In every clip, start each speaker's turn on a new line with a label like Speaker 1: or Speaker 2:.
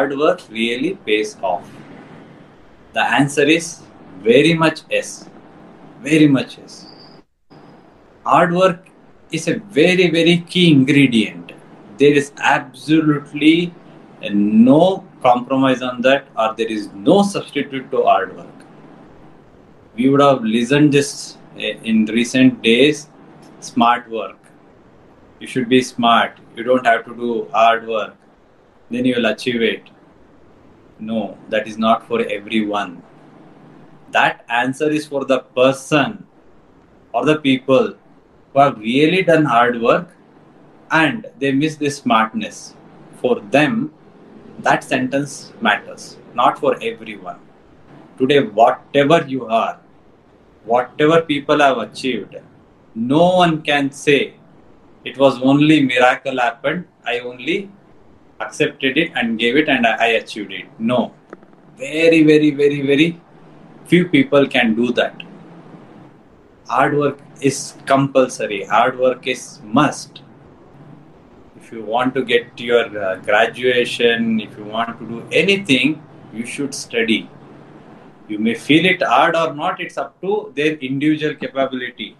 Speaker 1: hard work really pays off? The answer is very much yes. Very much yes. Hard work is a very, very key ingredient. There is absolutely no compromise on that, or there is no substitute to hard work. We would have listened this eh, in recent days. Smart work. You should be smart. You don't have to do hard work. Then you will achieve it. No, that is not for everyone. That answer is for the person or the people who have really done hard work and they miss this smartness. For them, that sentence matters, not for everyone. Today, whatever you are, whatever people have achieved, no one can say it was only miracle happened. I only accepted it and gave it and I achieved it. No. Very, very, very, very few people can do that. Hard work is compulsory. Hard work is must. If you want to get your uh, graduation, if you want to do anything, you should study. You may feel it hard or not, it's up to their individual capability.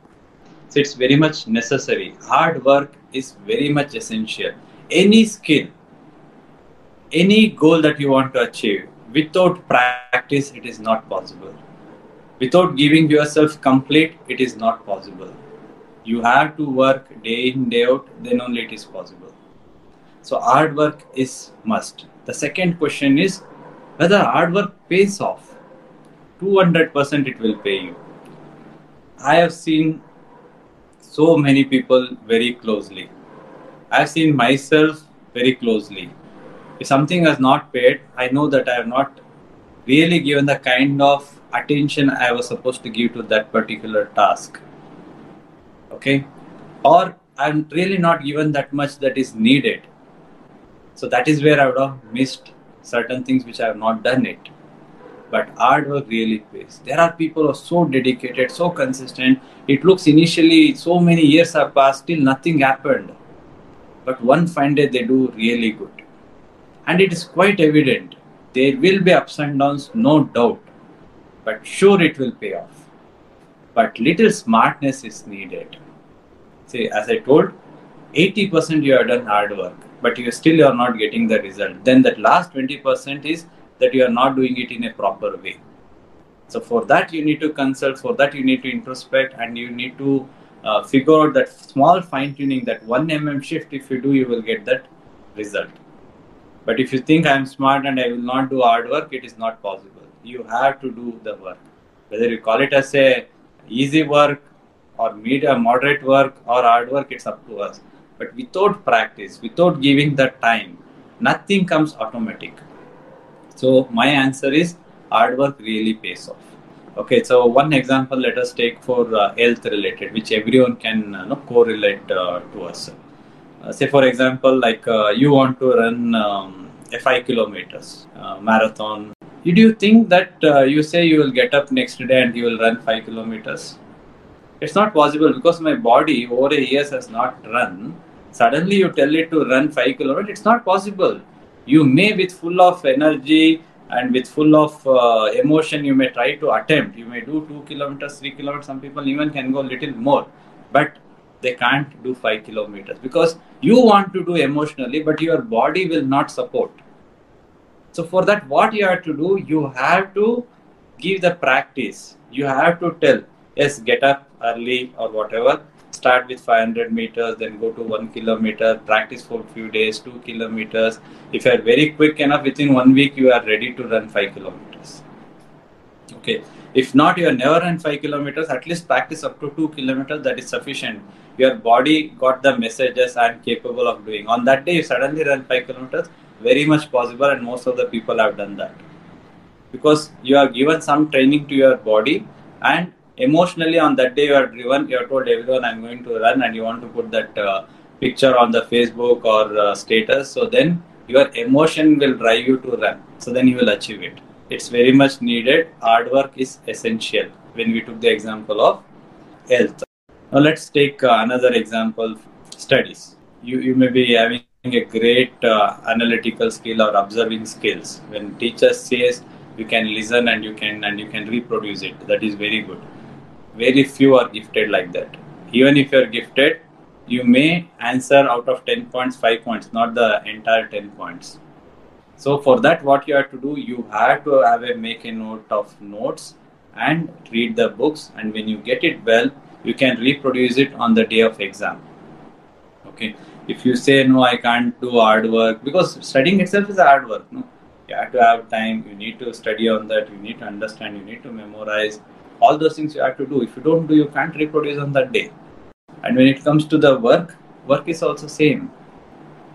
Speaker 1: So it's very much necessary. Hard work is very much essential. Any skill, any goal that you want to achieve, without practice, it is not possible. Without giving yourself complete, it is not possible. You have to work day in, day out, then only it is possible. So hard work is must. The second question is whether hard work pays off. 200% it will pay you. I have seen so many people very closely. I have seen myself very closely. If something has not paid, I know that I have not really given the kind of attention I was supposed to give to that particular task. Okay? Or I'm really not given that much that is needed. So that is where I would have missed certain things which I have not done it. But hard work really pays. There are people who are so dedicated, so consistent. It looks initially so many years have passed, still nothing happened. But one fine day they do really good. And it is quite evident. There will be ups and downs, no doubt. But sure it will pay off. But little smartness is needed. See, as I told, 80% you have done hard work, but you still are not getting the result. Then that last 20% is that you are not doing it in a proper way. So for that you need to consult, for that you need to introspect, and you need to uh, figure out that small fine tuning, that one mm shift. If you do, you will get that result. But if you think I am smart and I will not do hard work, it is not possible. You have to do the work. Whether you call it as a easy work or medium, moderate work or hard work, it's up to us. But without practice, without giving the time, nothing comes automatic. So my answer is hard work really pays off. Okay, so one example let us take for uh, health related, which everyone can uh, know, correlate uh, to us. Uh, say for example, like uh, you want to run um, a five kilometers uh, marathon. Did you think that you say you will get up next day and you will run five kilometers? It's not possible because my body over a years has not run. Suddenly you tell it to run five kilometers. It's not possible you may with full of energy and with full of uh, emotion you may try to attempt you may do 2 kilometers 3 kilometers some people even can go a little more but they can't do 5 kilometers because you want to do emotionally but your body will not support so for that what you have to do you have to give the practice you have to tell yes get up early or whatever start with 500 meters, then go to one kilometer, practice for a few days, two kilometers. If you are very quick enough, within one week you are ready to run five kilometers. Okay. If not, you are never run five kilometers. At least practice up to two kilometers. That is sufficient. Your body got the messages I'm capable of doing. On that day, you suddenly run five kilometers. Very much possible, and most of the people have done that because you have given some training to your body and emotionally on that day you are driven you have told everyone i'm going to run and you want to put that uh, picture on the facebook or uh, status so then your emotion will drive you to run so then you will achieve it it's very much needed hard work is essential when we took the example of health now let's take uh, another example studies you you may be having a great uh, analytical skill or observing skills. When teacher says you can listen and you can and you can reproduce it, that is very good. Very few are gifted like that. Even if you are gifted, you may answer out of 10 points 5 points not the entire 10 points so for that what you have to do you have to have a make a note of notes and read the books. And when you get it well you can reproduce it on the day of exam. Okay. If you say no i can't do hard work because studying itself is hard work no? You have to have time. You need to study on that. You need to understand. You need to memorize. All those things you have to do. If you don't do you can't reproduce on that day. And when it comes to the work work is also same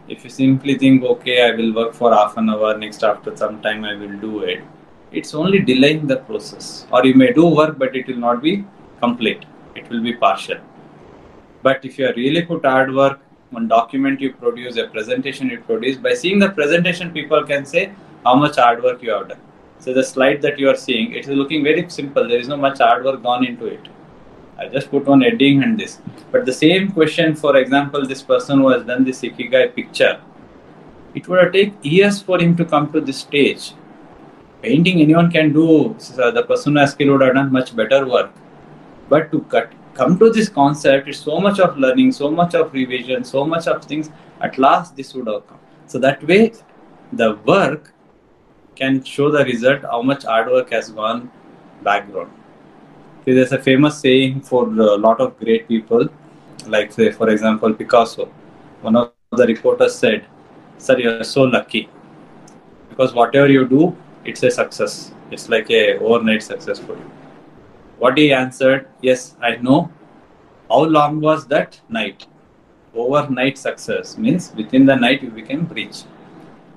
Speaker 1: if you simply think okay i will work for half an hour next after some time i will do it it's only delaying the process. Or you may do work but it will not be complete. It will be partial. But if you are really put hard work one document you produce a presentation you produce by seeing the presentation people can say how much hard work you have done. So the slide that you are seeing it is looking very simple. There is no much hard work gone into it. I just put one heading and this. But the same question, for example, this person who has done this Ikigai picture, it would have taken years for him to come to this stage. Painting anyone can do, the person who has skill would have done much better work. But to cut, come to this concept, it's so much of learning, so much of revision, so much of things. At last, this would have come. So that way, the work can show the result, how much hard work has gone background. See, there's a famous saying for a lot of great people, like say, for example, Picasso. One of the reporters said, "Sir, you're so lucky because whatever you do, it's a success. It's like a overnight success for you." What he answered, "Yes, I know. How long was that night? Overnight success means within the night you became rich."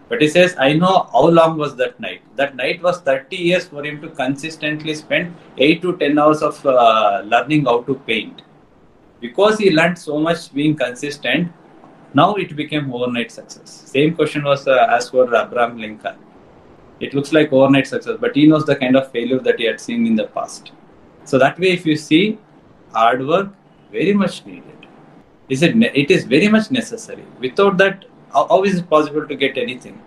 Speaker 1: But he says, I know how long was that night. That night was 30 years for him to consistently spend 8 to 10 hours of uh, learning how to paint. Because he learned so much being consistent, now it became overnight success. Same question was uh, asked for Abraham Lincoln. It looks like overnight success, but he knows the kind of failure that he had seen in the past. So that way, if you see, hard work very much needed. Is it? It is very much necessary. Without that, how, how is it possible to get anything?